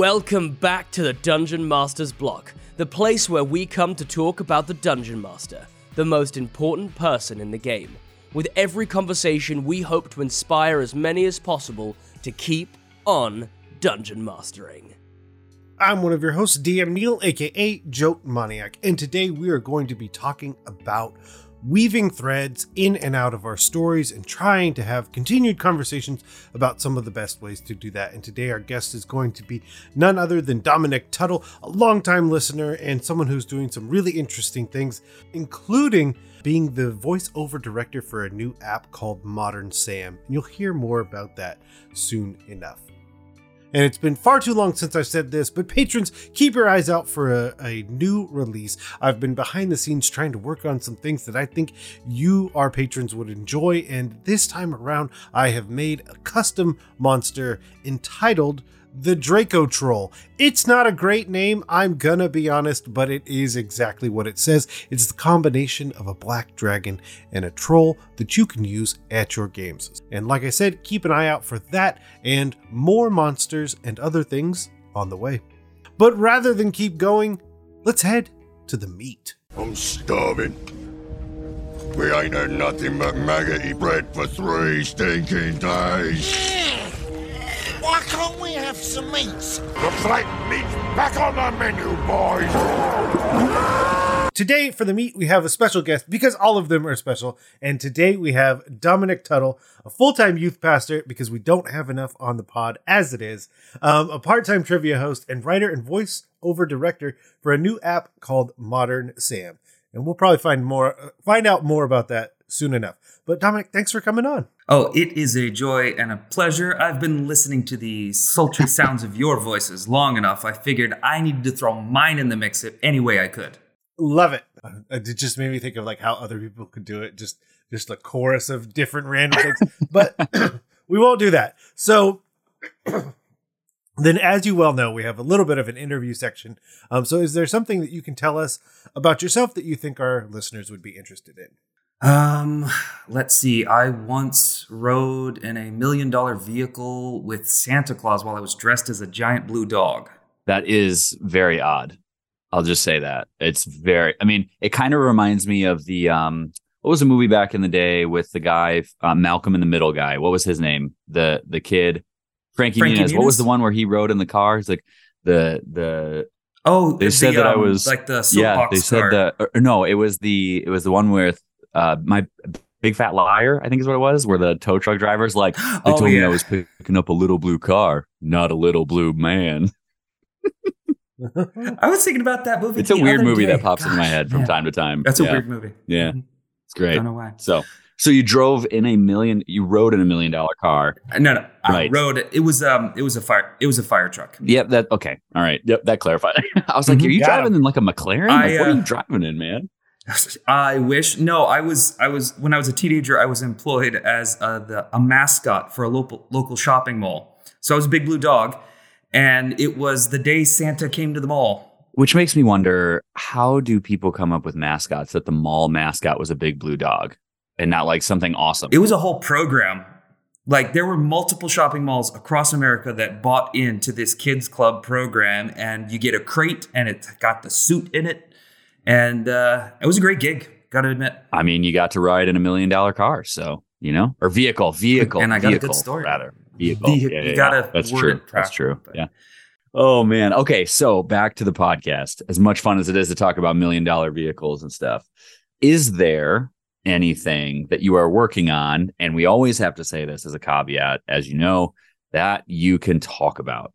Welcome back to the Dungeon Master's Block, the place where we come to talk about the Dungeon Master, the most important person in the game. With every conversation, we hope to inspire as many as possible to keep on dungeon mastering. I'm one of your hosts, DM Neal, aka Joke Maniac, and today we are going to be talking about weaving threads in and out of our stories and trying to have continued conversations about some of the best ways to do that. And today, our guest is going to be none other than Dominic Tuttle, a longtime listener and someone who's doing some really interesting things, including being the voiceover director for a new app called Modern Sam. And you'll hear more about that soon enough. And it's been far too long since I've said this, but patrons, keep your eyes out for a, a, new release. I've been behind the scenes trying to work on some things that I think you, our patrons, would enjoy. And this time around, I have made a custom monster entitled the Draco Troll. It's not a great name, I'm gonna be honest, but it is exactly what it says. It's the combination of a black dragon and a troll that you can use at your games. And like I said, keep an eye out for that and more monsters and other things on the way. But rather than keep going, let's head to the meat. I'm starving. We ain't had nothing but maggoty bread for three stinking days. Why can't we have some meat? Looks like meat's back on the menu, boys. Today, for the meat, we have a special guest because all of them are special. And today we have Dominic Tuttle, a full time youth pastor because we don't have enough on the pod as it is, um, a part time trivia host, and writer and voice over director for a new app called Modern Sam. And we'll probably find more, uh, find out more about that soon enough. But Dominic, thanks for coming on. Oh, it is a joy and a pleasure. I've been listening to the sultry sounds of your voices long enough. I figured I needed to throw mine in the mix any way I could. Love it. Uh, it just made me think of like how other people could do it. Just just a chorus of different random things. but we won't do that. So then as you well know, we have a little bit of an interview section. Um, so is there something that you can tell us about yourself that you think our listeners would be interested in? Um, let's see. I once rode in a million dollar vehicle with Santa Claus while I was dressed as a giant blue dog. That is very odd. I'll just say that. It's very I mean, it kind of reminds me of the um what was a movie back in the day with the guy uh, Malcolm in the Middle guy? What was his name? The the kid Frankie, Frankie Muniz. What was the one where he rode in the car? He's like the the Oh, they the, said that I um, was like the yeah. soapbox They said that or, no, it was the it was the one with uh my big fat liar. I think is what it was. Where the tow truck driver's like they Oh, told me. I was picking up a little blue car, not a little blue man. I was thinking about that movie. It's a weird movie day. that pops in my head from yeah. time to time. That's a Yeah. weird movie. Yeah. Mhm. It's great. I don't know why. So, so you drove in a million, you rode in a million dollar car. No, no. I rode. It was um. It was a fire. It was a fire truck. Yep. That okay. All right. Yep. That clarified. I was like, Mhm. are you Got driving in like a McLaren? I, Like, what are uh, you driving in, man? I wish. No, I was. I was when I was a teenager. I was employed as uh, the a mascot for a local local shopping mall. So I was a big blue dog, and it was the day Santa came to the mall. Which makes me wonder, how do people come up with mascots that the mall mascot was a big blue dog and not like something awesome? It was a whole program. Like there were multiple shopping malls across America that bought into this kids club program, and you get a crate, and it's got the suit in it, and uh, it was a great gig. Got to admit. I mean, you got to ride in a million dollar car, so you know, or vehicle, vehicle, And I got a good story. rather. Vehicle. Vehi- Yeah, you yeah, yeah. gotta That's true. That's true. Yeah. Oh man. Okay, so back to the podcast. As much fun as it is to talk about million dollar vehicles and stuff, is there anything that you are working on? And we always have to say this as a caveat, as you know, that you can talk about.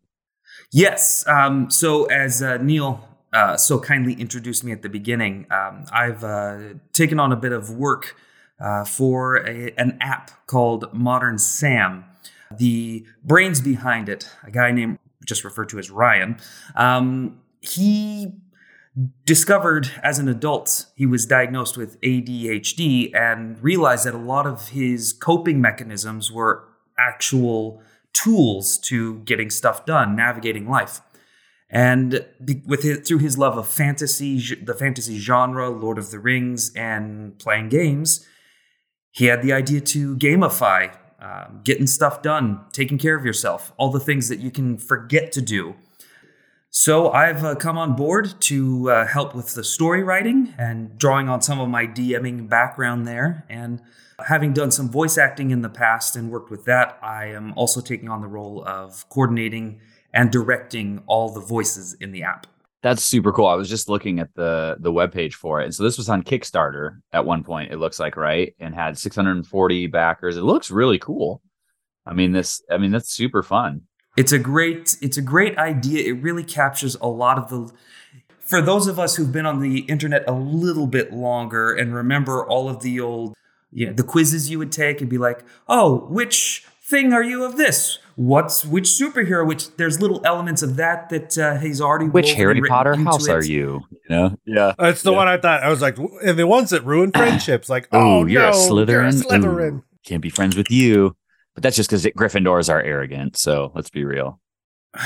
Yes. Um, so, as uh, Neal uh, so kindly introduced me at the beginning, um, I've uh, taken on a bit of work uh, for a, an app called Modern Sam. The brains behind it, a guy named, just referred to as Ryan, um, he discovered as an adult he was diagnosed with ADHD and realized that a lot of his coping mechanisms were actual tools to getting stuff done, navigating life. And with his, through his love of fantasy, the fantasy genre, Lord of the Rings, and playing games, he had the idea to gamify um, getting stuff done, taking care of yourself, all the things that you can forget to do. So I've uh, come on board to uh, help with the story writing and drawing on some of my DMing background there. And having done some voice acting in the past and worked with that, I am also taking on the role of coordinating and directing all the voices in the app. That's super cool. I was just looking at the the webpage for it. And so this was on Kickstarter at one point, it looks like, right? And had 640 backers. It looks really cool. I mean, this I mean, that's super fun. It's a great it's a great idea. It really captures a lot of the for those of us who've been on the internet a little bit longer and remember all of the old you know, the quizzes you would take and be like, "Oh, which thing are you of this? What's which superhero? Which there's little elements of that that uh, he's already Which Harry Potter into house it. are you? You know? Yeah. That's the Yeah. one I thought. I was like, and the ones that ruin friendships, like, oh, Ooh, you're no, a Slytherin. You're a Slytherin. Ooh, can't be friends with you. But that's just because Gryffindors are arrogant. So let's be real.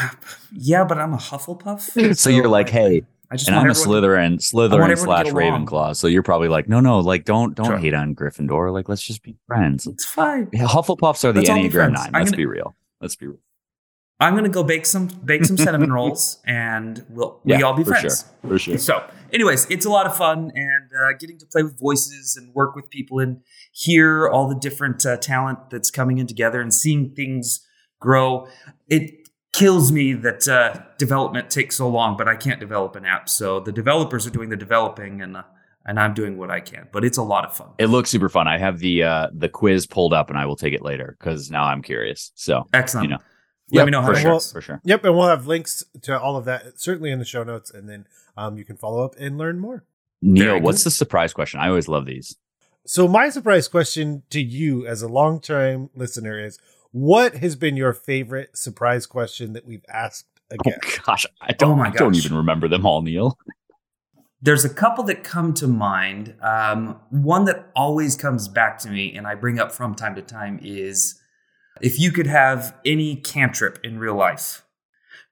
Yeah, but I'm a Hufflepuff. So you're like, hey, I just and I'm a everyone to- Slytherin, Slytherin slash. Ravenclaw. So you're probably like, no, no, like don't don't Sure. hate on Gryffindor. Like let's just be friends. It's fine. Yeah, Hufflepuffs are the Let's all be Enneagram. Nine. Let's gonna- be real. Let's be real. I'm gonna go bake some bake some cinnamon rolls, and we'll we Yeah, all be for friends. sure. For sure. So, anyways, it's a lot of fun, and uh, getting to play with voices and work with people and hear all the different uh, talent that's coming in together and seeing things grow. It kills me that uh, development takes so long, but I can't develop an app. So the developers are doing the developing, and uh, and I'm doing what I can. But it's a lot of fun. It looks super fun. I have the uh the quiz pulled up and I will take it later because now I'm curious. So Excellent. you know. Let Yep, me know how for it sure, goes. for sure. Yep, and we'll have links to all of that certainly in the show notes, and then um, you can follow up and learn more. Neal, Very what's good. the surprise question? I always love these. So, my surprise question to you as a long-time listener is: What has been your favorite surprise question that we've asked Oh gosh, I don't. Oh my I don't even remember them all, Neal. There's a couple that come to mind. Um, one that always comes back to me, and I bring up from time to time, is if you could have any cantrip in real life,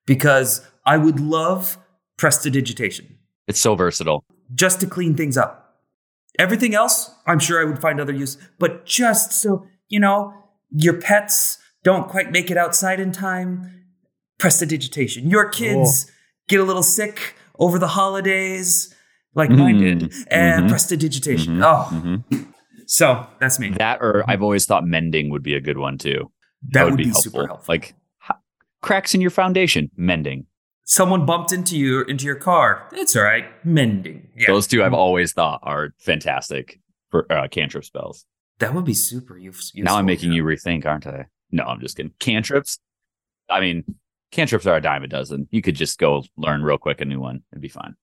because I would love prestidigitation It's so versatile. just to clean things up. Everything else, I'm sure I would find other use, but just so, you know, your pets don't quite make it outside in time, prestidigitation. Your kids get a little sick over the holidays, like mine did, Mhm, and mhm, prestidigitation. mhm, Oh, mhm. so that's me. That or I've always thought mending would be a good one too. That, would, be, super helpful. Like ha- cracks in your foundation, mending. someone bumped into you into your car. It's all right. Mending. Yeah. Those two I've always thought are fantastic for uh, cantrip spells. that would be super use- useful. now I'm making you rethink, aren't I? No, I'm just kidding. Cantrips. I mean, cantrips are a dime a dozen. You could just go learn real quick a new one. It'd be fine.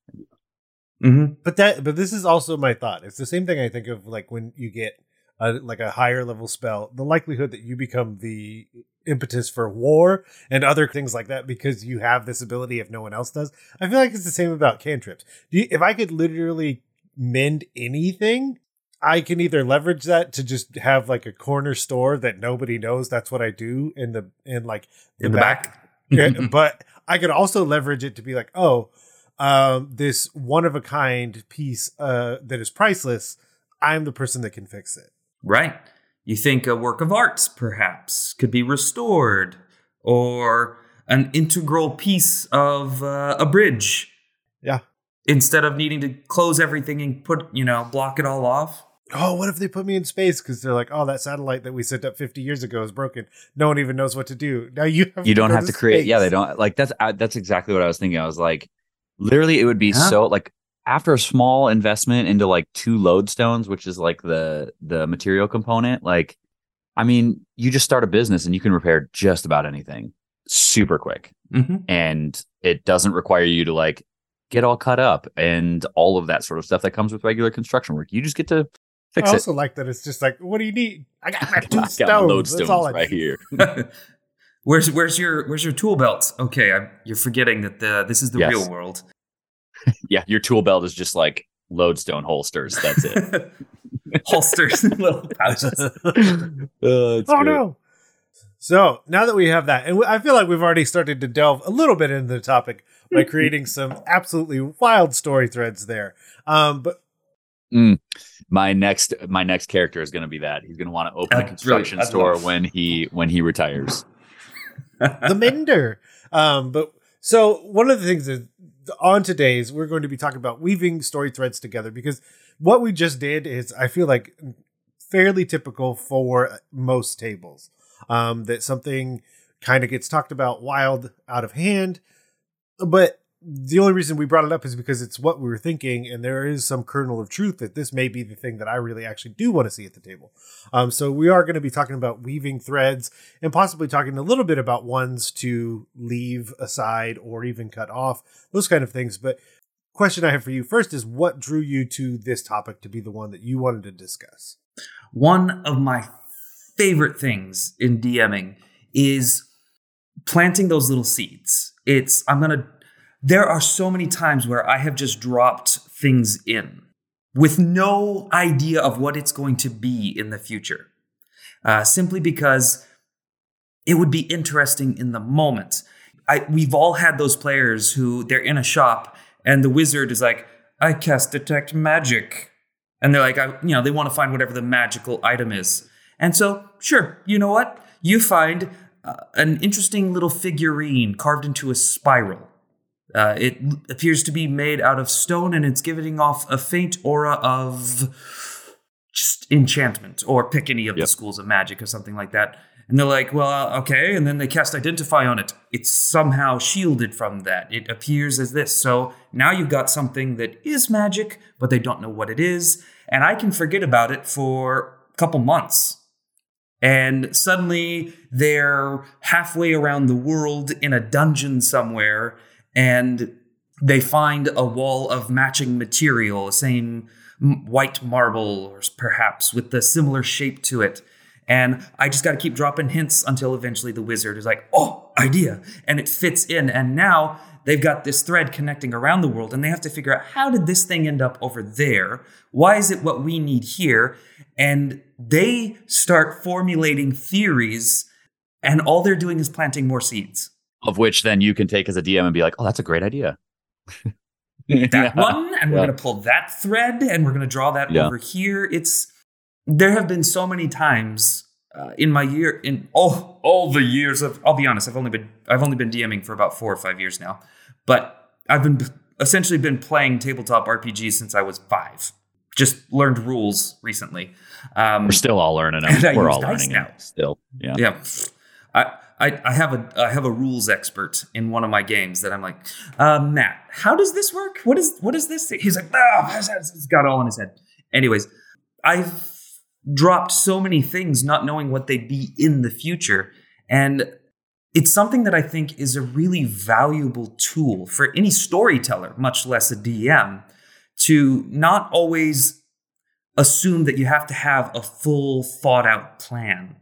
Mhm. But that, but this is also my thought. It's the same thing I think of like when you get a, like a higher level spell, the likelihood that you become the impetus for war and other things like that because you have this ability if no one else does. I feel like it's the same about cantrips. Do you, if I could literally mend anything, I can either leverage that to just have like a corner store that nobody knows that's what I do in the in like in the back. but I could also leverage it to be like, oh, um, this one of a kind piece uh, that is priceless. I'm the person that can fix it. Right. You think a work of art, perhaps, could be restored, or an integral piece of uh, a bridge. Yeah. Instead of needing to close everything and put, you know, block it all off. Oh, what if they put me in space because they're like, oh, that satellite that we sent up 50 years ago is broken. No one even knows what to do. Now you have You to don't go have to create. Yeah, they don't like that's. Uh, that's exactly what I was thinking. I was like, literally, it would be Yeah. so like after a small investment into like two lodestones, which is like the the material component. Like, I mean, you just start a business and you can repair just about anything super quick. Mm-hmm. and it doesn't require you to like get all cut up and all of that sort of stuff that comes with regular construction work. You just get to fix it. I it. also like that it's just like, what do you need? I got my I two my stones. lodestones That's all I right need. here. where's where's your where's your tool belt? Okay, I, you're forgetting that the this is the Yes. real world. yeah, your tool belt is just like lodestone holsters. That's it. Holsters, little pouches. Uh, oh great. no. So now that we have that, and I feel like we've already started to delve a little bit into the topic by creating some absolutely wild story threads there. Um, but My next my next character is going to be that. He's going to want to open a construction really, store love- when he when he retires. The mender. Um, but So one of the things is on today's we're going to be talking about weaving story threads together because what we just did is I feel like fairly typical for most tables. Um, that something kind of gets talked about wild out of hand, but the only reason we brought it up is because it's what we were thinking, and there is some kernel of truth that this may be the thing that I really actually do want to see at the table. Um, so we are going to be talking about weaving threads and possibly talking a little bit about ones to leave aside or even cut off, those kind of things. But question I have for you first is what drew you to this topic to be the one that you wanted to discuss? One of my favorite things in DMing is planting those little seeds. It's I'm going to there are so many times where I have just dropped things in with no idea of what it's going to be in the future, uh, simply because it would be interesting in the moment. I, we've all had those players who they're in a shop and the wizard is like, I cast detect magic. And they're like, I, you know, they want to find whatever the magical item is. And so, sure, you know what? You find uh, an interesting little figurine carved into a spiral. Uh, it appears to be made out of stone and it's giving off a faint aura of just enchantment or pick any of yep. the schools of magic or something like that. And they're like, well, uh, okay. And then they cast Identify on it. It's somehow shielded from that. It appears as this. So now you've got something that is magic, but they don't know what it is. And I can forget about it for a couple months. And suddenly they're halfway around the world in a dungeon somewhere and they find a wall of matching material, same white marble, or perhaps with a similar shape to it. And I just got to keep dropping hints until eventually the wizard is like, oh, idea. And it fits in. And now they've got this thread connecting around the world and they have to figure out how did this thing end up over there? Why is it what we need here? And they start formulating theories, and all they're doing is planting more seeds of which then you can take as a DM and be like, oh, that's a great idea. that yeah. one, and we're yeah. going to pull that thread, and we're going to draw that yeah. over here. It's there have been so many times uh, in my year in all all the years of. I'll be honest, I've only been I've only been DMing for about four or five years now, but I've been essentially been playing tabletop RPGs since I was five. Just learned rules recently. Um, we're still all learning them. We're all learning now. Still, yeah. Yeah. I, I, I have a I have a rules expert in one of my games that I'm like, uh, Matt, how does this work? What is what is this? He's like, oh, it's got all in his head. Anyways, I've dropped so many things not knowing what they'd be in the future, and it's something that I think is a really valuable tool for any storyteller, much less a DM, to not always assume that you have to have a full thought out plan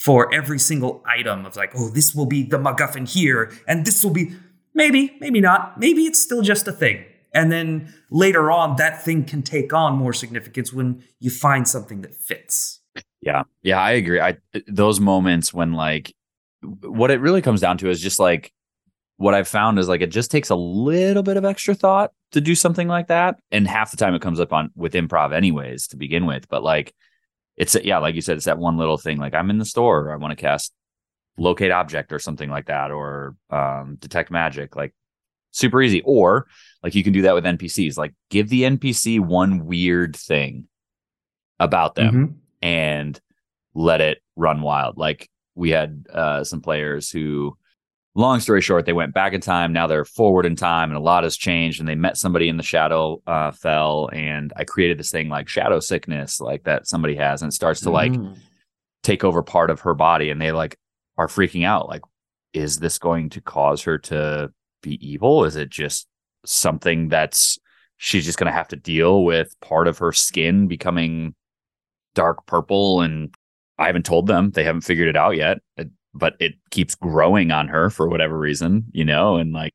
for every single item of like, oh, this will be the MacGuffin here, and this will be maybe, maybe not. Maybe it's still just a thing. And then later on, that thing can take on more significance when you find something that fits. Yeah. Yeah, I agree. I those moments when like what it really comes down to is just like what I've found is like it just takes a little bit of extra thought to do something like that. And half the time it comes up on with improv anyways to begin with. But like it's yeah, like you said, it's that one little thing. Like I'm in the store, I want to cast locate object or something like that, or um, detect magic. Like super easy. Or like you can do that with NPCs. Like give the NPC one weird thing about them mm-hmm. and let it run wild. Like we had uh, some players who long story short, they went back in time. Now they're forward in time, and a lot has changed. And they met somebody in the shadow uh, fell, and I created this thing like shadow sickness, like that somebody has, and it starts to like mm. take over part of her body, and they like are freaking out. Like, is this going to cause her to be evil? Is it just something that's she's just going to have to deal with part of her skin becoming dark purple and I haven't told them. They haven't figured it out yet. But it keeps growing on her for whatever reason, you know, and like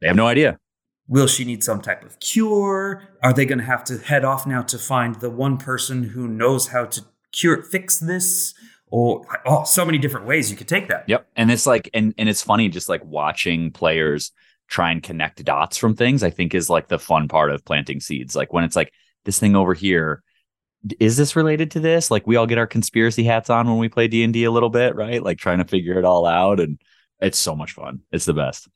they have no idea. Will she need some type of cure? Are they going to have to head off now to find the one person who knows how to cure fix this? Or oh, so many different ways you could take that. Yep. And it's like and and it's funny just like watching players try and connect dots from things, I think is like the fun part of planting seeds. Like when it's like this thing over here is this related to this? Like we all get our conspiracy hats on when we play D&D a little bit, right? Like trying to figure it all out and it's so much fun. It's the best.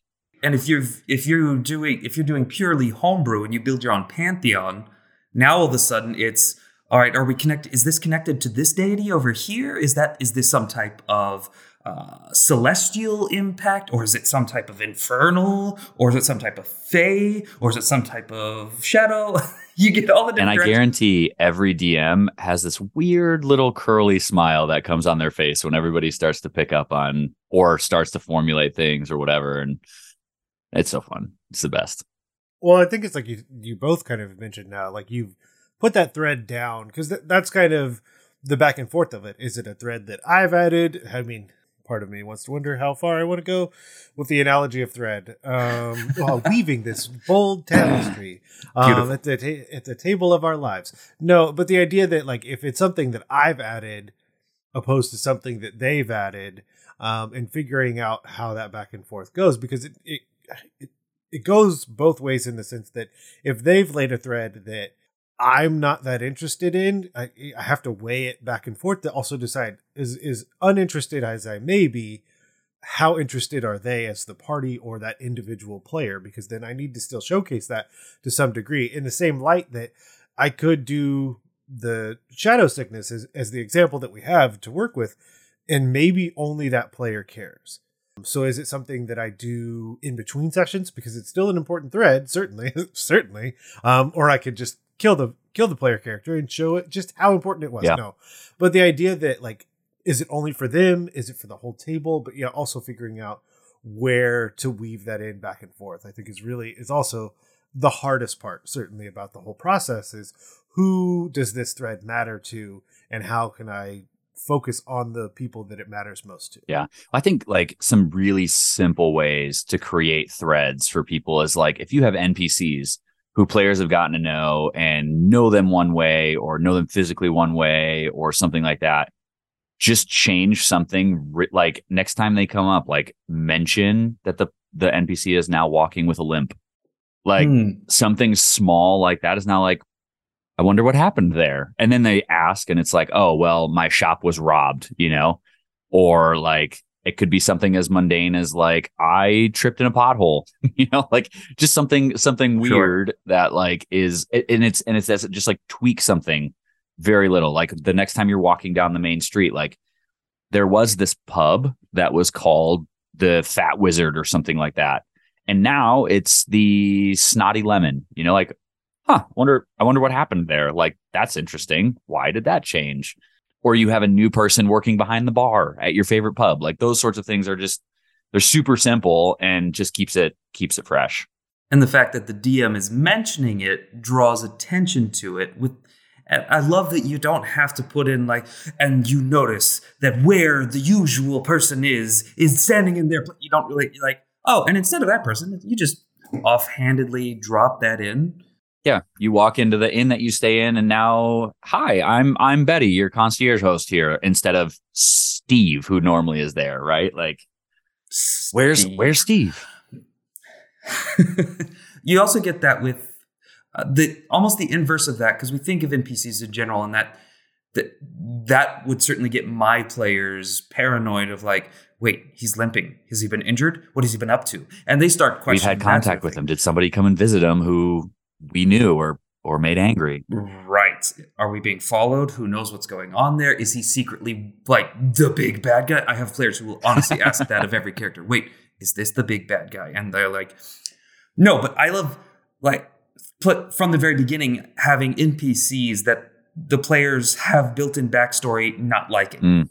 And if you're if you're doing if you're doing purely homebrew and you build your own pantheon, now all of a sudden it's all right. Are we connected? Is this connected to this deity over here? Is that is this some type of uh, celestial impact, or is it some type of infernal, or is it some type of fey, or is it some type of shadow? you get all the And different. I guarantee every DM has this weird little curly smile that comes on their face when everybody starts to pick up on or starts to formulate things or whatever. And it's so fun. It's the best. Well, I think it's like you you both kind of mentioned now, like you've put that thread down because th- that's kind of the back and forth of it. Is it a thread that I've added? I mean, part of me wants to wonder how far I want to go with the analogy of thread um, while weaving this bold tapestry um, at the ta- at the table of our lives. No, but the idea that like if it's something that I've added opposed to something that they've added, um, and figuring out how that back and forth goes because it it, it it goes both ways in the sense that if they've laid a thread that I'm not that interested in, I, I have to weigh it back and forth to also decide is is uninterested as I may be, how interested are they as the party or that individual player? Because then I need to still showcase that to some degree in the same light that I could do the shadow sickness as, as the example that we have to work with, and maybe only that player cares. So is it something that I do in between sessions because it's still an important thread, certainly, certainly, um, or I could just kill the kill the player character and show it just how important it was. Yeah. No, but the idea that like, is it only for them? Is it for the whole table? But yeah, also figuring out where to weave that in back and forth, I think is really is also the hardest part. Certainly about the whole process is who does this thread matter to, and how can I focus on the people that it matters most to. Yeah. I think like some really simple ways to create threads for people is like if you have NPCs who players have gotten to know and know them one way or know them physically one way or something like that, just change something like next time they come up, like mention that the, the NPC is now walking with a limp. Like Hmm. something small like that is now like, I wonder what happened there. And then they ask, and it's like, oh, well, my shop was robbed, you know? Or like it could be something as mundane as like I tripped in a pothole, you know, like just something something Sure. weird that like is and it's and it's that's just like tweak something very little. Like the next time you're walking down the main street, like there was this pub that was called the Fat Wizard or something like that. And now it's the Snotty Lemon, you know, like, huh, wonder, I wonder what happened there. Like, that's interesting. Why did that change? Or you have a new person working behind the bar at your favorite pub. Like those sorts of things are just, they're super simple and just keeps it, keeps it fresh. and the fact that the DM is mentioning it draws attention to it with and I love that you don't have to put in like and you notice that where the usual person is is standing in their you don't really like oh and instead of that person you just offhandedly drop that in Yeah. You walk into the inn that you stay in and now, hi, I'm, I'm Betty, your concierge host here instead of Steve, who normally is there, right? Like, where's, Steve. where's Steve? you also get that with uh, the almost the inverse of that because we think of NPCs in general, and that that that would certainly get my players paranoid of like, wait, he's limping. Has he been injured? What has he been up to? And they start We've questioning. had contact with him. Did somebody come and visit him who we knew or, or made angry? Right. Are we being followed? Who knows what's going on there? Is he secretly like the big bad guy? I have players who will honestly ask that of every character. Wait, is this the big bad guy? And they're like, no, but I love like put from the very beginning having NPCs that the players have built-in backstory not liking. Mm.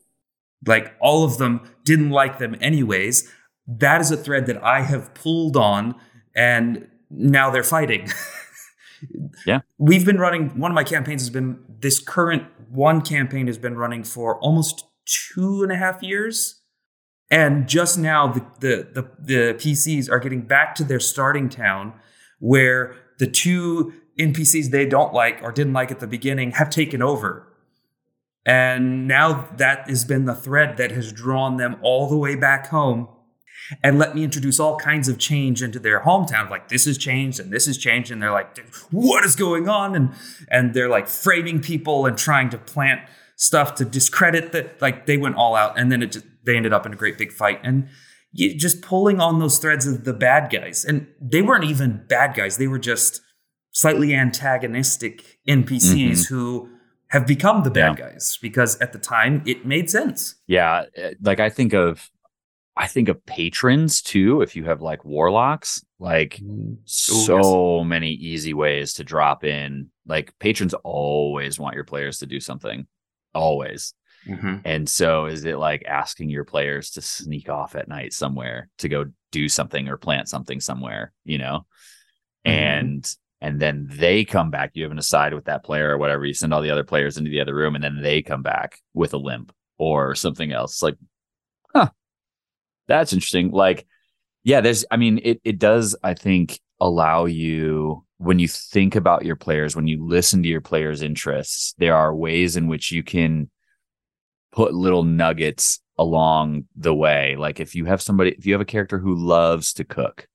Like all of them didn't like them anyways. That is a thread that I have pulled on and now they're fighting. Yeah. We've been running one of my campaigns has been this current one campaign has been running for almost two and a half years. And just now the the the, the PCs are getting back to their starting town where the two NPCs they don't like or didn't like at the beginning have taken over. And now that has been the thread that has drawn them all the way back home and let me introduce all kinds of change into their hometown. Like this has changed and this has changed, and they're like, "What is going on?" And and they're like framing people and trying to plant stuff to discredit that. Like they went all out, and then it just, they ended up in a great big fight. And you, just pulling on those threads of the bad guys. And they weren't even bad guys, they were just slightly antagonistic NPCs Mhm. who have become the bad Yeah. guys because at the time it made sense. Yeah, eh, like I think of I think of patrons too if you have like warlocks, like so many easy ways to drop in. Like patrons always want your players to do something. Always. Mhm. And so is it like asking your players to sneak off at night somewhere to go do something or plant something somewhere, you know? Mhm. And and then they come back. You have an aside with that player or whatever. You send all the other players into the other room and then they come back with a limp or something else. Like, huh. That's interesting. Like, yeah, there's I mean, it it does, I think, allow you when you think about your players, when you listen to your players' interests, there are ways in which you can put little nuggets along the way. Like if you have somebody, if you have a character who loves to cook,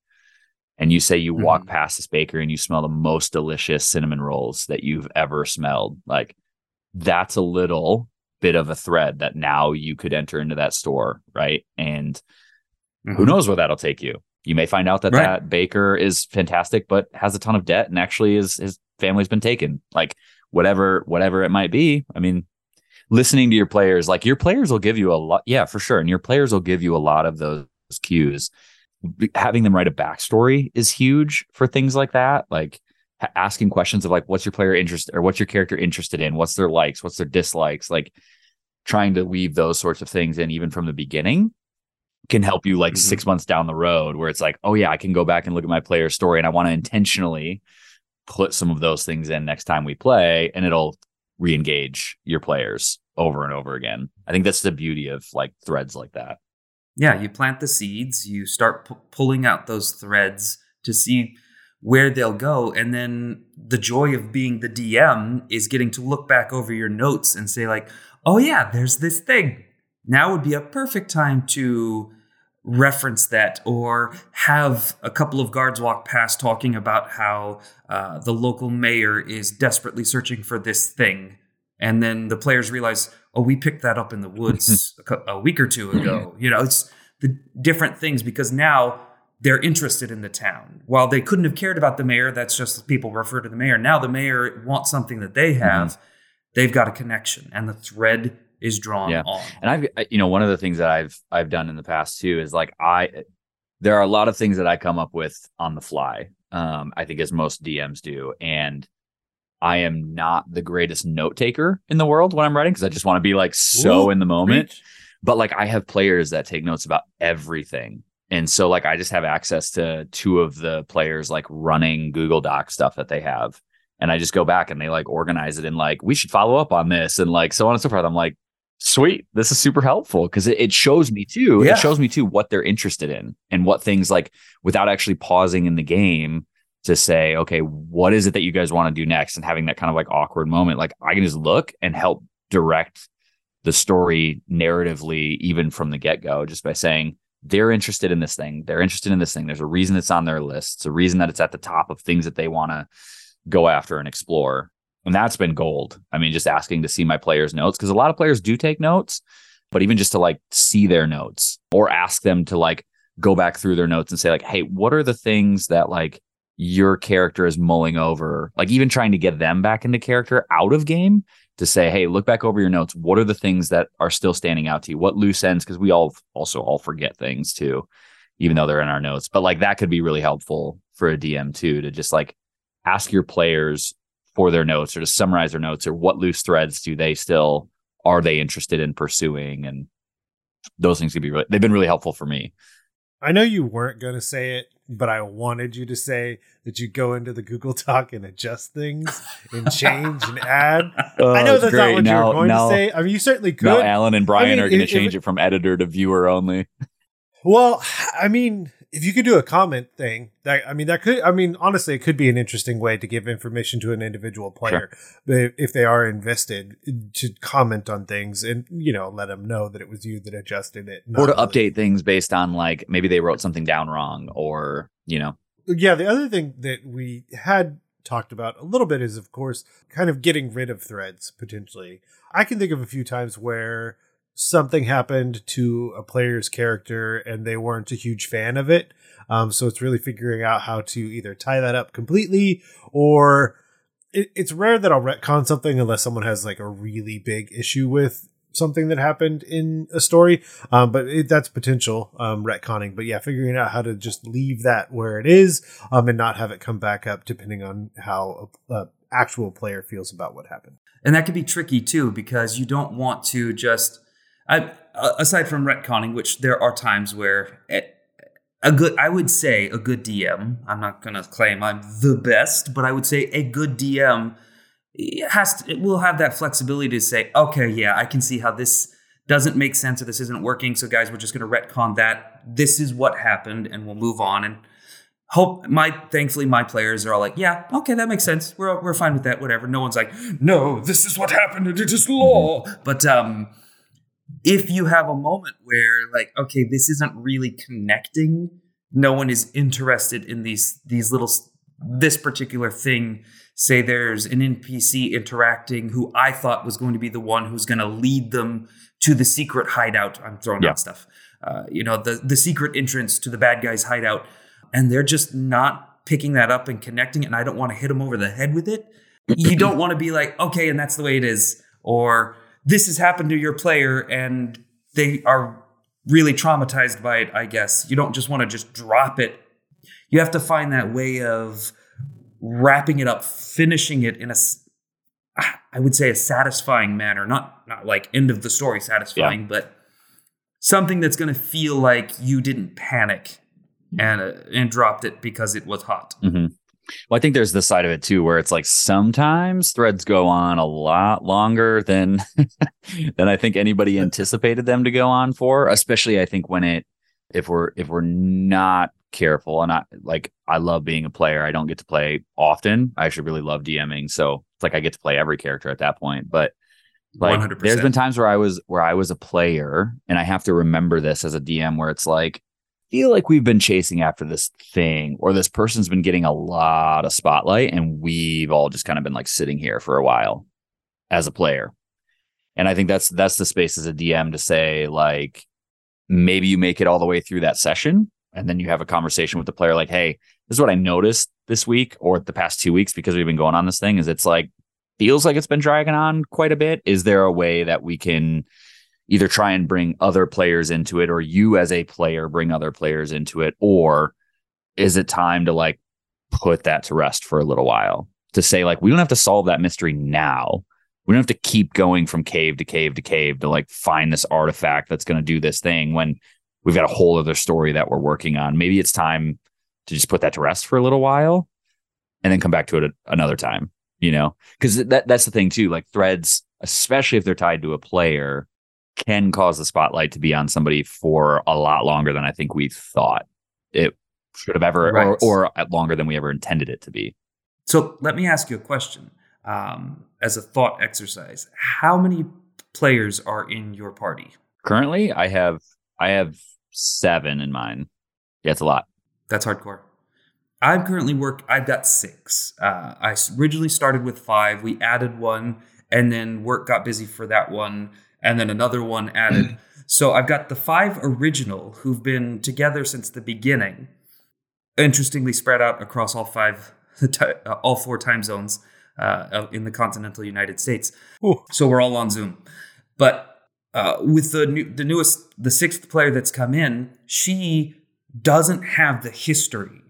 and you say you walk Mhm. past this bakery and you smell the most delicious cinnamon rolls that you've ever smelled, like that's a little bit of a thread that now you could enter into that store, right? And who Mhm. knows where that'll take you? You may find out that Right. that baker is fantastic, but has a ton of debt and actually is his family's been taken. Like whatever, whatever it might be. I mean, listening to your players, like your players will give you a lot. Yeah, for sure. And your players will give you a lot of those cues. Having them write a backstory is huge for things like that. Like asking questions of like, what's your player interest or what's your character interested in? What's their likes? What's their dislikes? Like trying to weave those sorts of things in even from the beginning can help you like Mhm. six months down the road where it's like, oh yeah, I can go back and look at my player story and I want to intentionally put some of those things in next time we play and it'll re-engage your players over and over again. I think that's the beauty of like threads like that. yeah, you plant the seeds, you start pu- pulling out those threads to see where they'll go. And then the joy of being the DM is getting to look back over your notes and say, like, oh, yeah, there's this thing. Now would be a perfect time to reference that or have a couple of guards walk past talking about how uh, the local mayor is desperately searching for this thing. And then the players realize, oh, we picked that up in the woods a, a week or two ago. You know, it's the different things because now they're interested in the town. While they couldn't have cared about the mayor, that's just people refer to the mayor. Now the mayor wants something that they have. They've got a connection, and the thread is drawn Yeah. on. And I've you know one of the things that I've I've done in the past too is like I there are a lot of things that I come up with on the fly. Um, I think as most DMs do, and I am not the greatest note taker in the world when I'm writing because I just want to be like so Ooh, in the moment. preach. But like I have players that take notes about everything. And so like I just have access to two of the players like running Google Doc stuff that they have. And I just go back and they like organize it and like we should follow up on this and like so on and so forth. I'm like, sweet, this is super helpful because it, it shows me too. Yeah. It shows me too what they're interested in and what things like without actually pausing in the game to say, okay, what is it that you guys want to do next? And having that kind of like awkward moment, like I can just look and help direct the story narratively, even from the get go, just by saying they're interested in this thing. They're interested in this thing. There's a reason it's on their list. It's a reason that it's at the top of things that they want to go after and explore. And that's been gold. I mean, just asking to see my players' notes because a lot of players do take notes, but even just to like see their notes or ask them to like go back through their notes and say, like, hey, what are the things that like your character is mulling over? Like, even trying to get them back into character out of game to say, hey, look back over your notes. What are the things that are still standing out to you? What loose ends? Because we all also all forget things too, even though they're in our notes. But like that could be really helpful for a DM too, to just like ask your players for their notes or to summarize their notes or what loose threads do they still are they interested in pursuing and those things could be really they've been really helpful for me I know you weren't going to say it, but I wanted you to say that you go into the Google Doc and adjust things and change and add. Oh, I know that's not what you were going to say. I mean, you certainly could. now alan and brian mean, are going to change it from editor to viewer only Well, I mean, if you could do a comment thing, that I mean, that could. I mean, honestly, it could be an interesting way to give information to an individual player, but if they are invested, eh, to comment on things and you know let them know that it was you that adjusted it, or to really- update things based on like maybe they wrote something down wrong or you know yeah, the other thing that we had talked about a little bit is, of course, kind of getting rid of threads potentially. I can think of a few times where something happened to a player's character and they weren't a huge fan of it. Um, so it's really figuring out how to either tie that up completely or it, it's rare that I'll retcon something unless someone has like a really big issue with something that happened in a story. Um, but it, that's potential um, retconning. But yeah, figuring out how to just leave that where it is um, and not have it come back up depending on how a, a actual player feels about what happened. And that can be tricky too because you don't want to just. I, aside from retconning, which there are times where it, a good i would say a good dm i'm not going to claim i'm the best but i would say a good dm has to, will have that flexibility to say okay yeah i can see how this doesn't make sense or this isn't working so guys we're just going to retcon that. This is what happened and we'll move on. And hope my thankfully my players are all like yeah okay that makes sense. We're, we're fine with that whatever. No one's like no this is what happened and it is law. But um if you have a moment where like okay this isn't really connecting no one is interested in these these little this particular thing. Say there's an npc interacting who i thought was going to be the one who's going to lead them to the secret hideout. I'm throwing Yeah. out stuff. Uh, you know the the secret entrance to the bad guy's hideout. And they're just not picking that up and connecting it and i don't want to hit them over the head with it. You don't want to be like okay and that's the way it is. Or this has happened to your player and they are really traumatized by it i guess. You don't just want to just drop it. You have to find that way of wrapping it up finishing it in a I would say a satisfying manner not not like end of the story satisfying but something that's going to feel like you didn't panic and uh, and dropped it because it was hot. Hmm Well, I think there's this side of it too, where it's like sometimes threads go on a lot longer than than I think anybody anticipated them to go on for. Especially, I think when it if we're if we're not careful and I like I love being a player. I don't get to play often. I actually really love DMing, so it's like I get to play every character at that point. But like 100%. there's been times where I was where I was a player and I have to remember this as a DM where it's like feel like we've been chasing after this thing or this person's been getting a lot of spotlight and we've all just kind of been like sitting here for a while as a player. And I think that's that's the space as a DM to say like maybe you make it all the way through that session and then you have a conversation with the player like hey this is what I noticed this week or the past 2 weeks because we've been going on this thing is it's like feels like it's been dragging on quite a bit is there a way that we can either try and bring other players into it or you as a player bring other players into it or is it time to like put that to rest for a little while to say like we don't have to solve that mystery now. We don't have to keep going from cave to cave to cave to like find this artifact that's going to do this thing when we've got a whole other story that we're working on. Maybe it's time to just put that to rest for a little while and then come back to it another time you know? Because that that's the thing too like threads especially if they're tied to a player can cause the spotlight to be on somebody for a lot longer than I think we thought it should have ever, Right. or, or at longer than we ever intended it to be. So let me ask you a question um, as a thought exercise. How many players are in your party? Currently, I have I have seven in mine. Yeah, it's a lot. That's hardcore. I'm currently work. I've got six. Uh, I originally started with five. We added one, and then work got busy for that one, and then another one added. so I've got the five original who've been together since the beginning. Interestingly, spread out across all five, uh, all four time zones uh, in the continental United States. Ooh. So we're all on Zoom. But uh, with the new, the newest, the sixth player that's come in, she doesn't have the history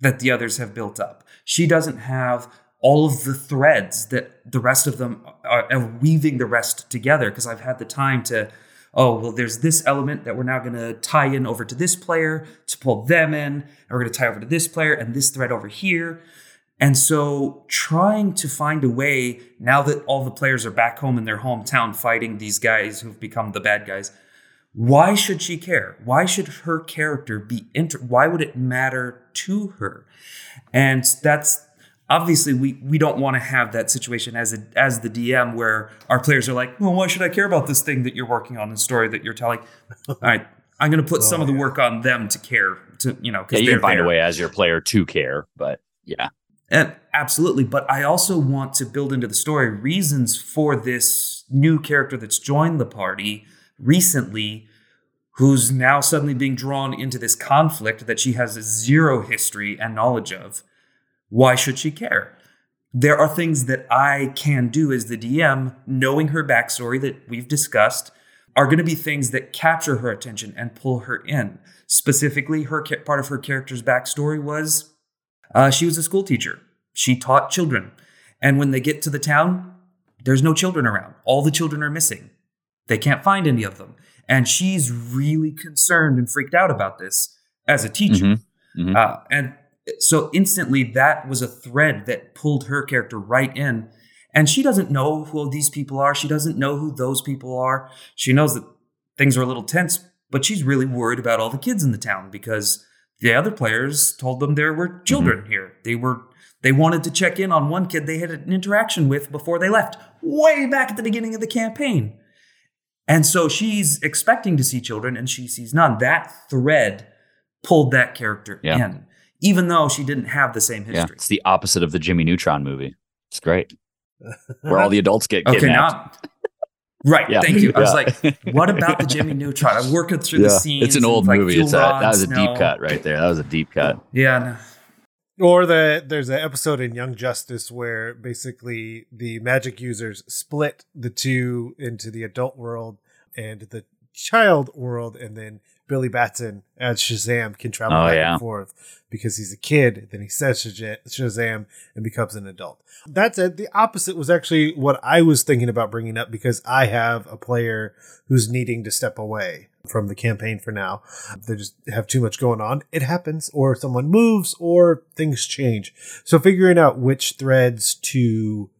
that the others have built up. She doesn't have all of the threads that the rest of them are, are weaving the rest together. Because I've had the time to, oh well, there's this element that we're now going to tie in over to this player to pull them in, and we're going to tie over to this player and this thread over here. And so, trying to find a way now that all the players are back home in their hometown fighting these guys who've become the bad guys, why should she care? Why should her character be inter? Why would it matter to her? And that's obviously we we don't want to have that situation as a, as the DM where our players are like, well, why should I care about this thing that you're working on, the story that you're telling? All right, I'm going to put some of the work on them to care. To you know, Yeah, because you can find there. a way as your player to care, but yeah, And absolutely, but I also want to build into the story reasons for this new character that's joined the party recently who's now suddenly being drawn into this conflict that she has zero history and knowledge of. Why should she care? There are things that I can do as the DM, knowing her backstory that we've discussed, are going to be things that capture her attention and pull her in. Specifically, her part of her character's backstory was uh, she was a school teacher. She taught children, and when they get to the town, there's no children around. All the children are missing. They can't find any of them, and she's really concerned and freaked out about this as a teacher. Mm-hmm. Mm-hmm. Uh, and so instantly, that was a thread that pulled her character right in and she doesn't know who these people are. She doesn't know who those people are. She knows that things are a little tense, but she's really worried about all the kids in the town because the other players told them there were children mm-hmm. here. They were they wanted to check in on one kid they had an interaction with before they left, way back at the beginning of the campaign. And so she's expecting to see children and she sees none. That thread pulled that character yeah. in, even though she didn't have the same history. Yeah, it's the opposite of the Jimmy Neutron movie. It's great where all the adults get kidnapped. Okay, now, right. Yeah. Thank you. I was like, what about the Jimmy Neutron? I'm working through yeah. the scenes. It's an old like movie. It's a, that was a deep cut right there. That was a deep cut. Yeah. No. Or the there's an episode in Young Justice where basically the magic users split the two into the adult world and the child world, and then Billy Batson as Shazam can travel oh, back yeah. and forth because he's a kid. Then he says Shazam and becomes an adult. That's it. The opposite was actually what I was thinking about bringing up because I have a player who's needing to step away from the campaign for now. They just have too much going on. It happens, or someone moves, or things change. So figuring out which threads to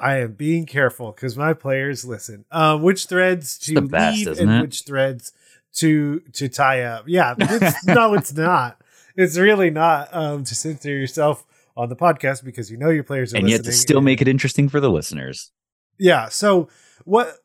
I am being careful because my players listen. Um, which threads to best, leave and it? which threads to to tie up. Yeah, it's, no, it's not. It's really not um, to censor yourself on the podcast because you know your players are and yet to still make it interesting for the listeners. Yeah. So what?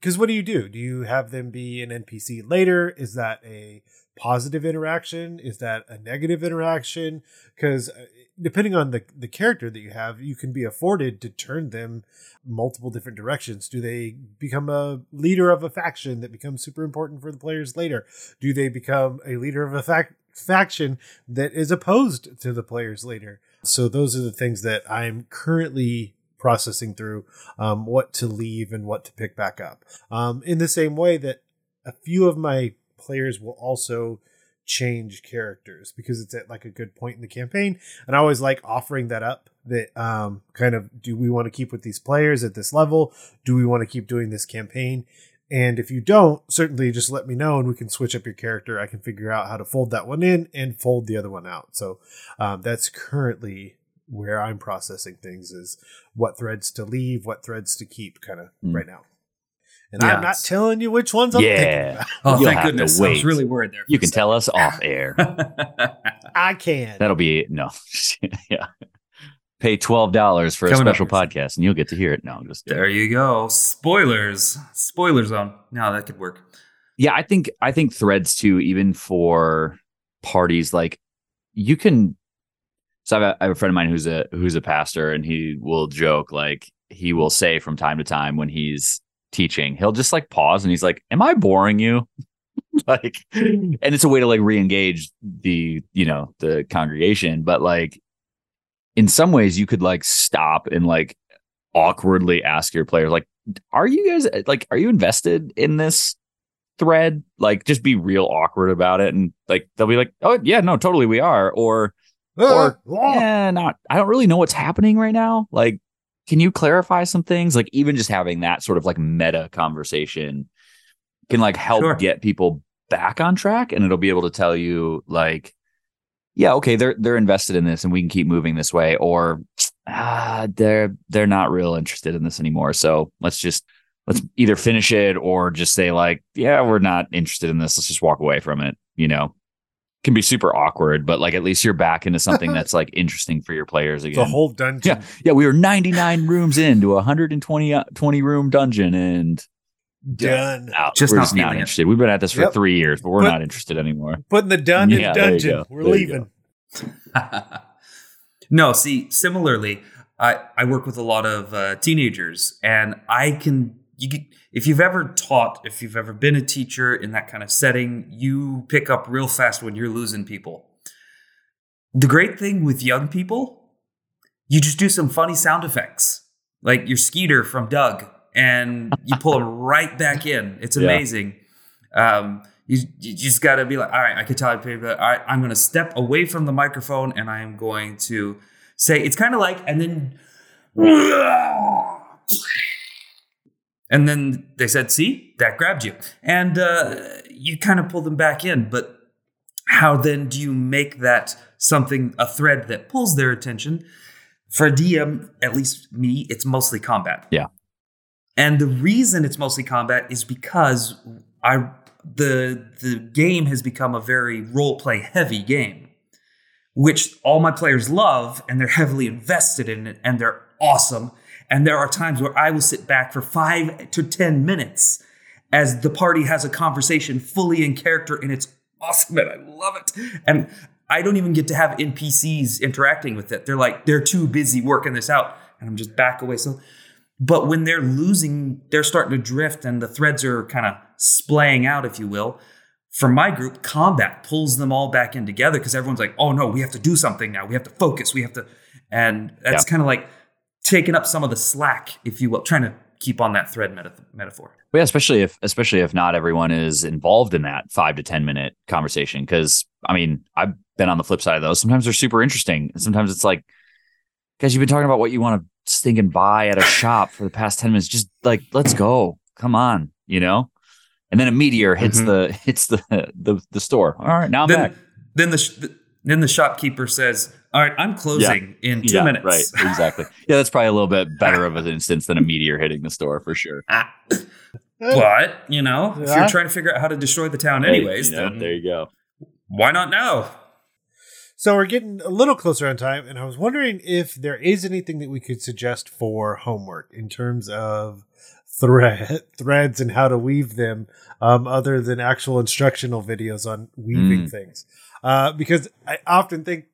Because what do you do? Do you have them be an NPC later? Is that a positive interaction? Is that a negative interaction? Because uh, depending on the the character that you have, you can be afforded to turn them multiple different directions. Do they become a leader of a faction that becomes super important for the players later? Do they become a leader of a fac- faction that is opposed to the players later? So those are the things that I'm currently processing through um, what to leave and what to pick back up. Um, in the same way that a few of my players will also change characters because it's at like a good point in the campaign. And i always like offering that up that um kind of do we want to keep with these players at this level? Do we want to keep doing this campaign? And if you don't certainly just let me know and we can switch up your character. I can figure out how to fold that one in and fold the other one out. So um, that's currently where i'm processing things is what threads to leave what threads to keep kind of mm. right now and I'm not telling you which ones I'm yeah. thinking about. Oh, You'll thank goodness. I was really worried there. You can tell us off air. I can. That'll be no. yeah. Pay twelve dollars for Coming a special podcast, and you'll get to hear it. No, just there. You go. Spoilers. Spoiler zone. No, that could work. Yeah, I think I think threads too, even for parties like you can. So I have, a, I have a friend of mine who's a who's a pastor, and he will joke like he will say from time to time when he's teaching, he'll just like pause and he's like, Am I boring you? like, hmm. and it's a way to like re engage the, you know, the congregation. But like, in some ways, you could like stop and like awkwardly ask your players, like, Are you guys like, are you invested in this thread? Like, just be real awkward about it. And like, they'll be like, Oh, yeah, no, totally, we are. Or, or uh, yeah, not. I don't really know what's happening right now. Like, can you clarify some things? Like even just having that sort of like meta conversation can like help sure. get people back on track and it'll be able to tell you like yeah okay they're they're invested in this and we can keep moving this way or ah they're they're not real interested in this anymore so let's just let's either finish it or just say like yeah we're not interested in this let's just walk away from it you know can be super awkward, but like at least you're back into something that's like interesting for your players again. The whole dungeon. Yeah, yeah. We were 99 rooms into a 120 uh, 20 room dungeon and done. Out. Just we're not, just not interested. We've been at this for yep. three years, but we're Put, not interested anymore. Putting the done yeah, in dungeon. We're there leaving. no, see, similarly, I I work with a lot of uh, teenagers, and I can you get, if you've ever taught, if you've ever been a teacher in that kind of setting, you pick up real fast when you're losing people. The great thing with young people, you just do some funny sound effects, like your Skeeter from Doug, and you pull them right back in. It's Yeah. amazing. Um, you, you just got to be like, all right, I can tell you, all right, I'm going to step away from the microphone and I am going to say, it's kind of like, and then, and then they said, see, that grabbed you. And uh, you kind of pull them back in. But how then do you make that something, a thread that pulls their attention? For a DM, at least me, it's mostly combat. Yeah. And the reason it's mostly combat is because I the the game has become a very role play heavy game, which all my players love and they're heavily invested in it and they're awesome. And there are times where I will sit back for five to ten minutes as the party has a conversation fully in character and it's awesome and I love it. And I don't even get to have NPCs interacting with it. They're like, they're too busy working this out. And I'm just back away. So but when they're losing, they're starting to drift and the threads are kind of splaying out, if you will. For my group, combat pulls them all back in together because everyone's like, oh no, we have to do something now. We have to focus. We have to. And that's Yeah. kind of like taking up some of the slack, if you will, trying to keep on that thread meta- metaphor. But yeah, especially if especially if not everyone is involved in that five to ten minute conversation. Because I mean, I've been on the flip side of those. Sometimes they're super interesting, and sometimes it's like, guys, you've been talking about what you want to stink and buy at a shop for the past ten minutes. Just like, let's go, come on, you know. And then a meteor hits Mhm. the hits the, the the store. All right, now I'm then, back. then the sh- then the shopkeeper says, "All right, I'm closing in two yeah, minutes." right, exactly. Yeah, that's probably a little bit better of an instance than a meteor hitting the store for sure. Ah. But you know, if you're trying to figure out how to destroy the town, Hey, anyways, you know, then there you go. why not now? So we're getting a little closer on time, and I was wondering if there is anything that we could suggest for homework in terms of thread threads and how to weave them, um, other than actual instructional videos on weaving Mm. things. Uh, because I often think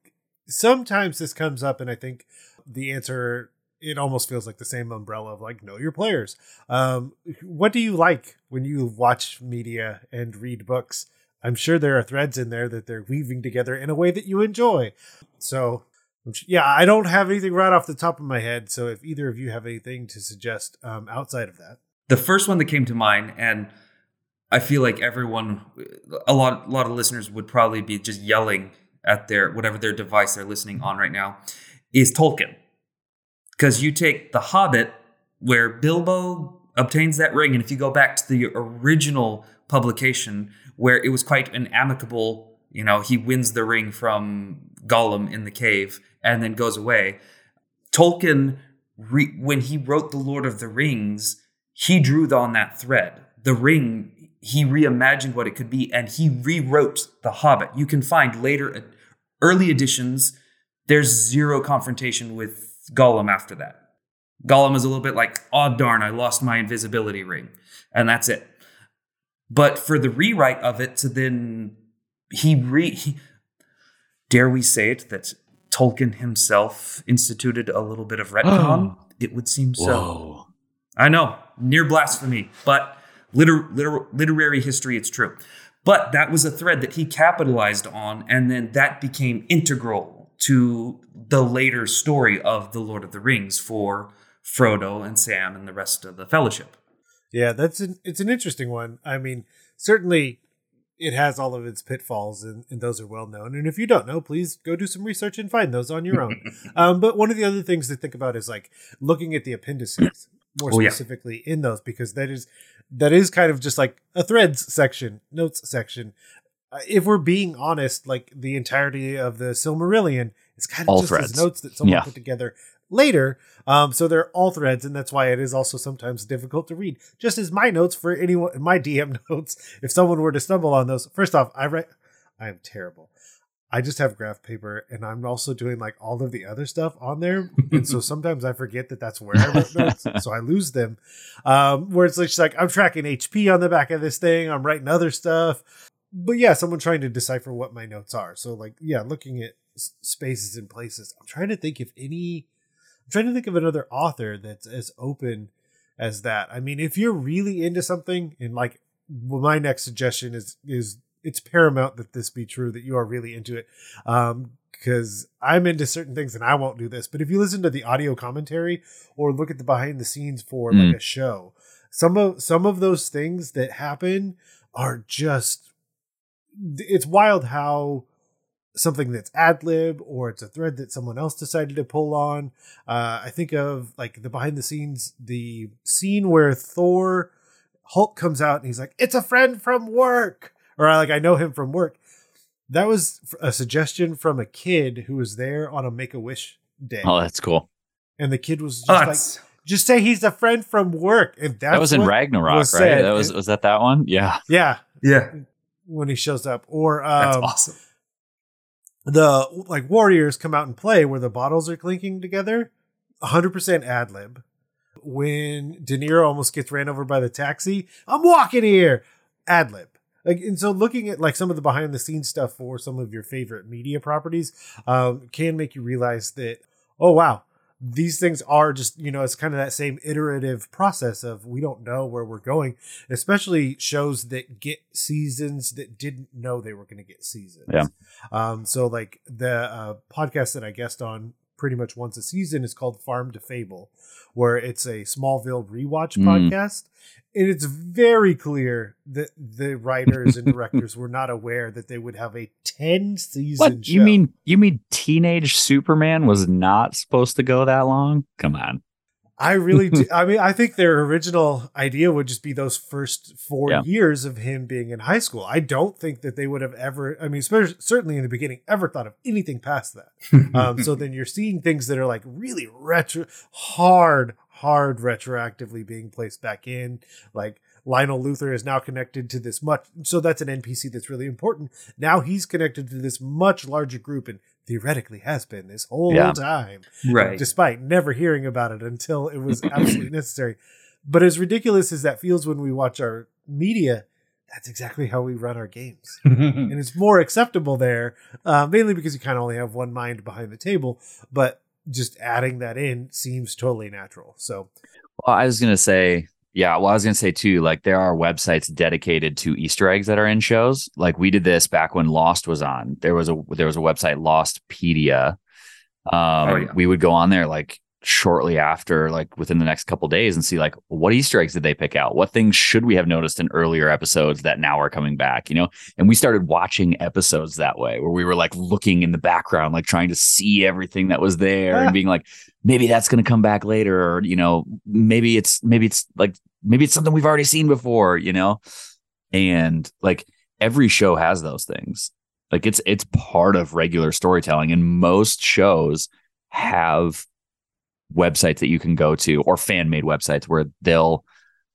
sometimes this comes up, and I think the answer it almost feels like the same umbrella of like know your players. Um, what do you like when you watch media and read books? I'm sure there are threads in there that they're weaving together in a way that you enjoy. So, yeah, I don't have anything right off the top of my head. So, if either of you have anything to suggest um, outside of that, The first one that came to mind, and I feel like everyone, a lot, a lot of listeners would probably be just yelling at their whatever their device they're listening on right now, is Tolkien. Because you take The Hobbit, where Bilbo obtains that ring, and if you go back to the original publication, where it was quite an amicable, you know, he wins the ring from Gollum in the cave and then goes away. Tolkien, re- when he wrote The Lord of the Rings, he drew on that thread. The ring, he reimagined what it could be and he rewrote The Hobbit. You can find later, early editions, there's zero confrontation with Gollum after that. Gollum is a little bit like, oh darn, I lost my invisibility ring. And that's it. But for the rewrite of it to then, he re. He, dare we say it, that Tolkien himself instituted a little bit of retcon? it would seem so. Whoa. I know, near blasphemy, but liter- liter- literary history, it's true. But that was a thread that he capitalized on, and then that became integral to the later story of The Lord of the Rings for Frodo and Sam and the rest of the Fellowship. yeah, that's an it's an interesting one. I mean, certainly it has all of its pitfalls, and, and those are well known. And if you don't know, please go do some research and find those on your own. um, but one of the other things to think about is like looking at the appendices more Oh, yeah. specifically in those, because that is that is kind of just like a threads section, notes section. Uh, if we're being honest, like the entirety of the Silmarillion is kind of All just threads. as notes that someone Yeah. put together later. Um, so they're all threads, and that's why it is also sometimes difficult to read. Just as my notes for anyone, my DM notes, if someone were to stumble on those, first off, I write, I am terrible. I just have graph paper, and I'm also doing like all of the other stuff on there, and so sometimes I forget that that's where I wrote notes, so I lose them. Um, where it's just like I'm tracking HP on the back of this thing, I'm writing other stuff, but yeah, someone trying to decipher what my notes are. So like, yeah, looking at s- spaces and places. I'm trying to think if any. I'm trying to think of another author that's as open as that. I mean, if you're really into something, and like well, my next suggestion is is it's paramount that this be true that you are really into it. Um, because I'm into certain things and I won't do this. But if you listen to the audio commentary or look at the behind the scenes for Mm. like a show, some of some of those things that happen are just it's wild how something that's ad lib or it's a thread that someone else decided to pull on. Uh, I think of like the behind the scenes, the scene where Thor Hulk comes out and he's like, "It's a friend from work," or I, like I know him from work. That was a suggestion from a kid who was there on a Make a Wish day, Oh, that's cool. and the kid was just Oh, like, "Just say he's a friend from work," and that was in Ragnarok, was right? said. That was was that that one? Yeah. yeah yeah, when he shows up, or that's um, awesome. the like warriors come out and play where the bottles are clinking together 100% ad lib when de niro almost gets ran over by the taxi i'm walking here ad lib like and so looking at like some of the behind the scenes stuff for some of your favorite media properties um, can make you realize that oh wow these things are just you know it's kind of that same iterative process of we don't know where we're going especially shows that get seasons that didn't know they were going to get seasons Yeah. um so like the uh, podcast that i guest on pretty much once a season is called farm to fable where it's a smallville rewatch Mm. podcast and it's very clear that the writers and directors were not aware that they would have a 10 season What you mean? You mean Teenage Superman was not supposed to go that long? Come on. I really do. I mean, I think their original idea would just be those first four Yeah. years of him being in high school. I don't think that they would have ever, I mean, certainly in the beginning, ever thought of anything past that. Um, so then you're seeing things that are like really retro, hard, hard retroactively being placed back in. Like Lionel Luthor is now connected to this much. So that's an NPC that's really important. Now he's connected to this much larger group and theoretically has been this whole Yeah. time right. despite never hearing about it until it was absolutely necessary. But as ridiculous as that feels when we watch our media, that's exactly how we run our games. and it's more acceptable there, uh, mainly because you kind of only have one mind behind the table. But just adding that in seems totally natural. So, Well, I was gonna say, yeah. Well, I was gonna say too. Like there are websites dedicated to Easter eggs that are in shows. Like we did this back when Lost was on. There was a there was a website Lostpedia. Um, Oh, yeah. we would go on there like shortly after, like within the next couple days, and see like what Easter eggs did they pick out? What things should we have noticed in earlier episodes that now are coming back? You know, and we started watching episodes that way, where we were like looking in the background, like trying to see everything that was there, and being like, maybe that's going to come back later, or you know, maybe it's maybe it's like maybe it's something we've already seen before, you know, and like every show has those things. Like it's it's part of regular storytelling, and most shows have websites that you can go to or fan made websites where they'll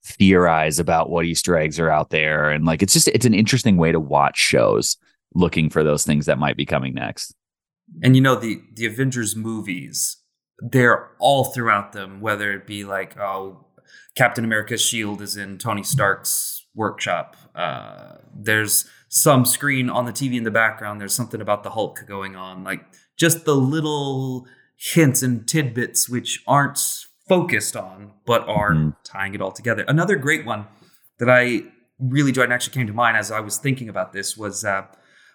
theorize about what Easter eggs are out there, and like it's just it's an interesting way to watch shows looking for those things that might be coming next. And you know the the Avengers movies, they're all throughout them. Whether it be like oh, Captain America's shield is in Tony Stark's workshop. Uh, there's some screen on the TV in the background. There's something about the Hulk going on. Like just the little hints and tidbits which aren't focused on, but are Mhm. tying it all together. Another great one that I really enjoyed and actually came to mind as I was thinking about this was. Uh,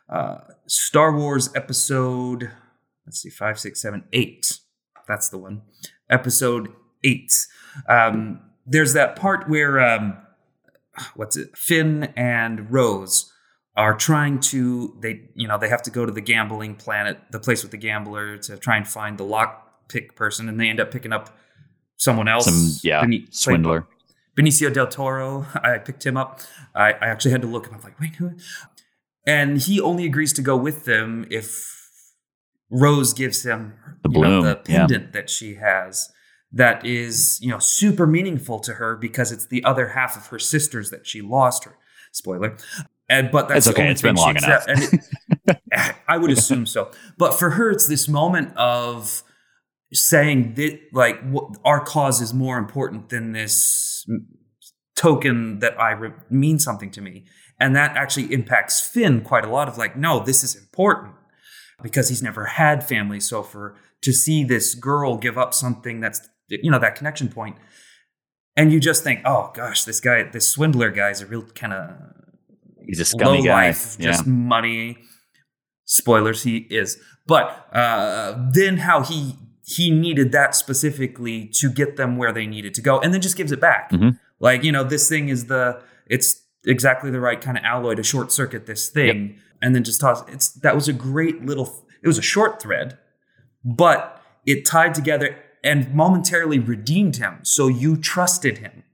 uh, Star Wars episode, let's see, five, six, seven, eight. That's the one. Episode eight. Um, there's that part where, um, what's it? Finn and Rose are trying to, they, you know, they have to go to the gambling planet, the place with the gambler to try and find the lock pick person. And they end up picking up someone else. Some yeah, played swindler. Benicio del Toro. I picked him up. I, I actually had to look and I'm like, wait, who? And he only agrees to go with them if Rose gives him The know, the yeah. pendant that she has that is, you know, super meaningful to her because it's the other half of her sisters that she lost her. Spoiler. And but that's It's okay, it's been long enough. it- I would assume so. But for her, it's this moment of saying that like what, our cause is more important than this token that I re- mean something to me, and that actually impacts Finn quite a lot. Of like, no, this is important because he's never had family. So for to see this girl give up something that's you know that connection point, and you just think, oh gosh, this guy, this swindler guy is a real kind of He's a scummy low guy. life, yeah. just money. Spoilers, he is. But uh, then how he he needed that specifically to get them where they needed to go, and then just gives it back. Mhm. Like you know, this thing is the it's exactly the right kind of alloy to short circuit this thing, and then just toss. It's that was a great little. It was a short thread, but it tied together and momentarily redeemed him. So you trusted him,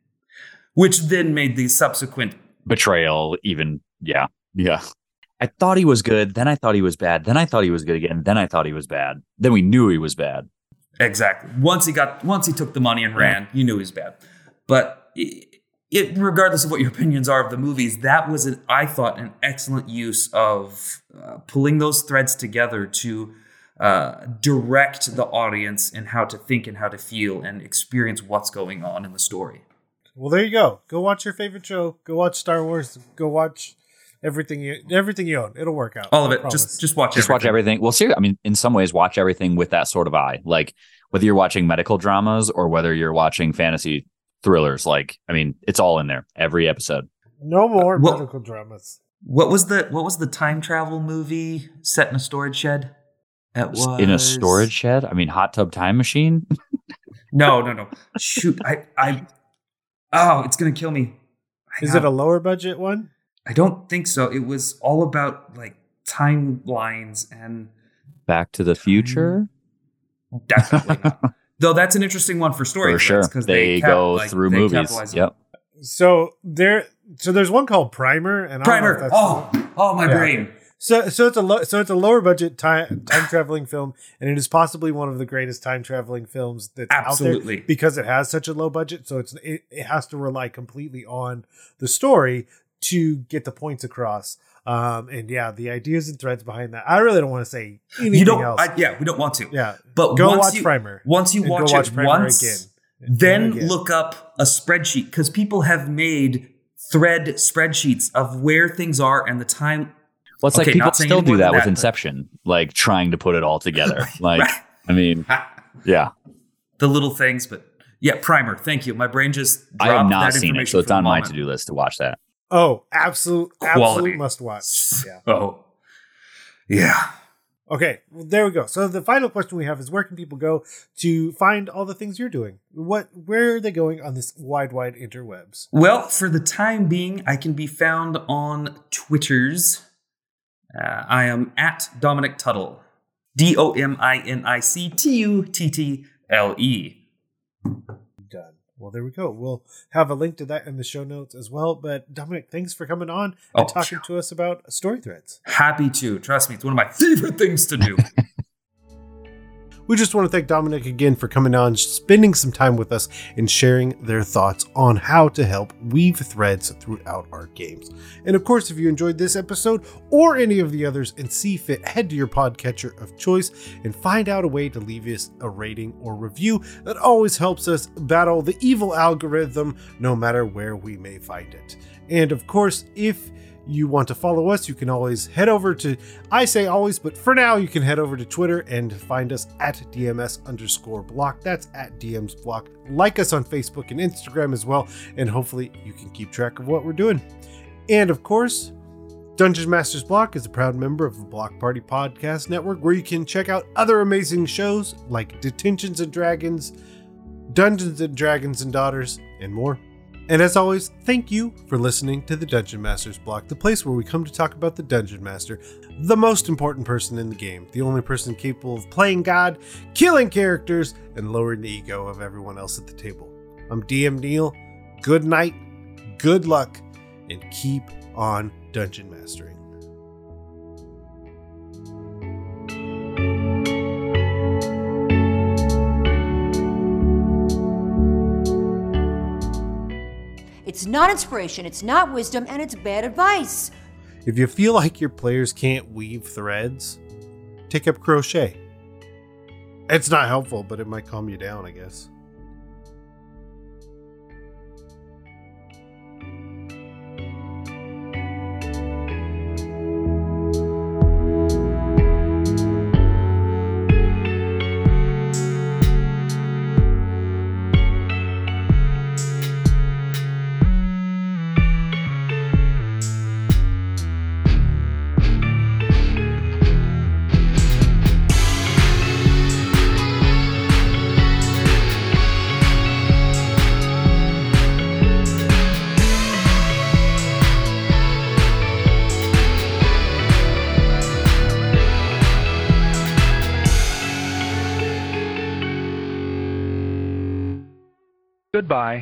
which then made the subsequent Betrayal, even. Yeah. Yeah. I thought he was good. Then I thought he was bad. Then I thought he was good again. Then I thought he was bad. Then we knew he was bad. Exactly. Once he got, once he took the money and ran, you knew he was bad. But it, it, regardless of what your opinions are of the movies, that was, an, I thought, an excellent use of uh, pulling those threads together to uh, direct the audience in how to think and how to feel and experience what's going on in the story. Well, there you go. Go watch your favorite show. Go watch Star Wars. Go watch everything you everything you own. It'll work out. All of it. Just, just watch. Just watch everything. Well, seriously, I mean, in some ways, watch everything with that sort of eye. Like whether you're watching medical dramas or whether you're watching fantasy thrillers. Like, I mean, it's all in there. Every episode. no more Well- medical dramas. What was the What was the time travel movie set in a storage shed? It was In a storage shed. I mean, hot tub time machine. No, no, no. Shoot, I, I. Oh, it's gonna kill me. I Is have- it a lower budget one? I don't think so. It was all about like timelines and Back to the Future. definitely. not. Though that's an interesting one for story For sure. because They, cap- go like, through they movies. capitalize on- Yep. So there, so there's one called Primer, and I don't know if Primer. that's Oh, oh, my Yeah. brain. So, so it's a lo- so it's a lower budget time time traveling film, and it is possibly one of the greatest time traveling films that's out Absolutely. there because it has such a low budget. So it's it, it has to rely completely on the story to get the points across. Um, and yeah, the ideas and threads behind that. I really don't want to say anything You don't. else. I, yeah, we don't want to. yeah, But go once watch you, Primer. Once you watch, watch it Primer once, again. then again. look up a spreadsheet because people have made thread spreadsheets of where things are and the time. Well, it's Okay, like people still do more that with that, but- Inception, like trying to put it all together. Like, Right. I mean, yeah, the little things, but yeah, primer. Thank you. My brain just I have not that seen it, so it's on my to do list to watch that. Oh, absolute, Quality. absolute must watch. Yeah. Oh, yeah. Okay, well, there we go. So the final question we have is where can people go to find all the things you're doing? What where are they going on this wide, wide interwebs? Well, for the time being, I can be found on Twitters. Uh, I am at Dominic Tuttle. D O M I N I C T U T T L E. Done. Well, there we go. We'll have a link to that in the show notes as well. But Dominic, thanks for coming on and Oh, talking to us about story threads. Happy to. Trust me, it's one of my favorite things to do. We just want to thank Dominic again for coming on, spending some time with us, and sharing their thoughts on how to help weave threads throughout our games. And of course, if you enjoyed this episode or any of the others and see fit, head to your podcatcher of choice and find out a way to leave us a rating or review. That always helps us battle the evil algorithm, no matter where we may find it. And of course, if you want to follow us, you can always head over to, I say always, but for now, you can head over to Twitter and find us at DMS underscore block. That's at DMs block. Like us on Facebook and Instagram as well, and hopefully you can keep track of what we're doing. And of course, Dungeon Masters Block is a proud member of the Block Party Podcast Network, where you can check out other amazing shows like Detentions and Dragons, Dungeons and Dragons and Daughters, and more. And as always, thank you for listening to the Dungeon Masters Block, the place where we come to talk about the Dungeon Master, the most important person in the game, the only person capable of playing God, killing characters, and lowering the ego of everyone else at the table. I'm DM Neal. Good night, good luck, and keep on dungeon mastering. It's not inspiration, it's not wisdom, and it's bad advice. If you feel like your players can't weave threads, take up crochet. It's not helpful, but it might calm you down, I guess. Goodbye.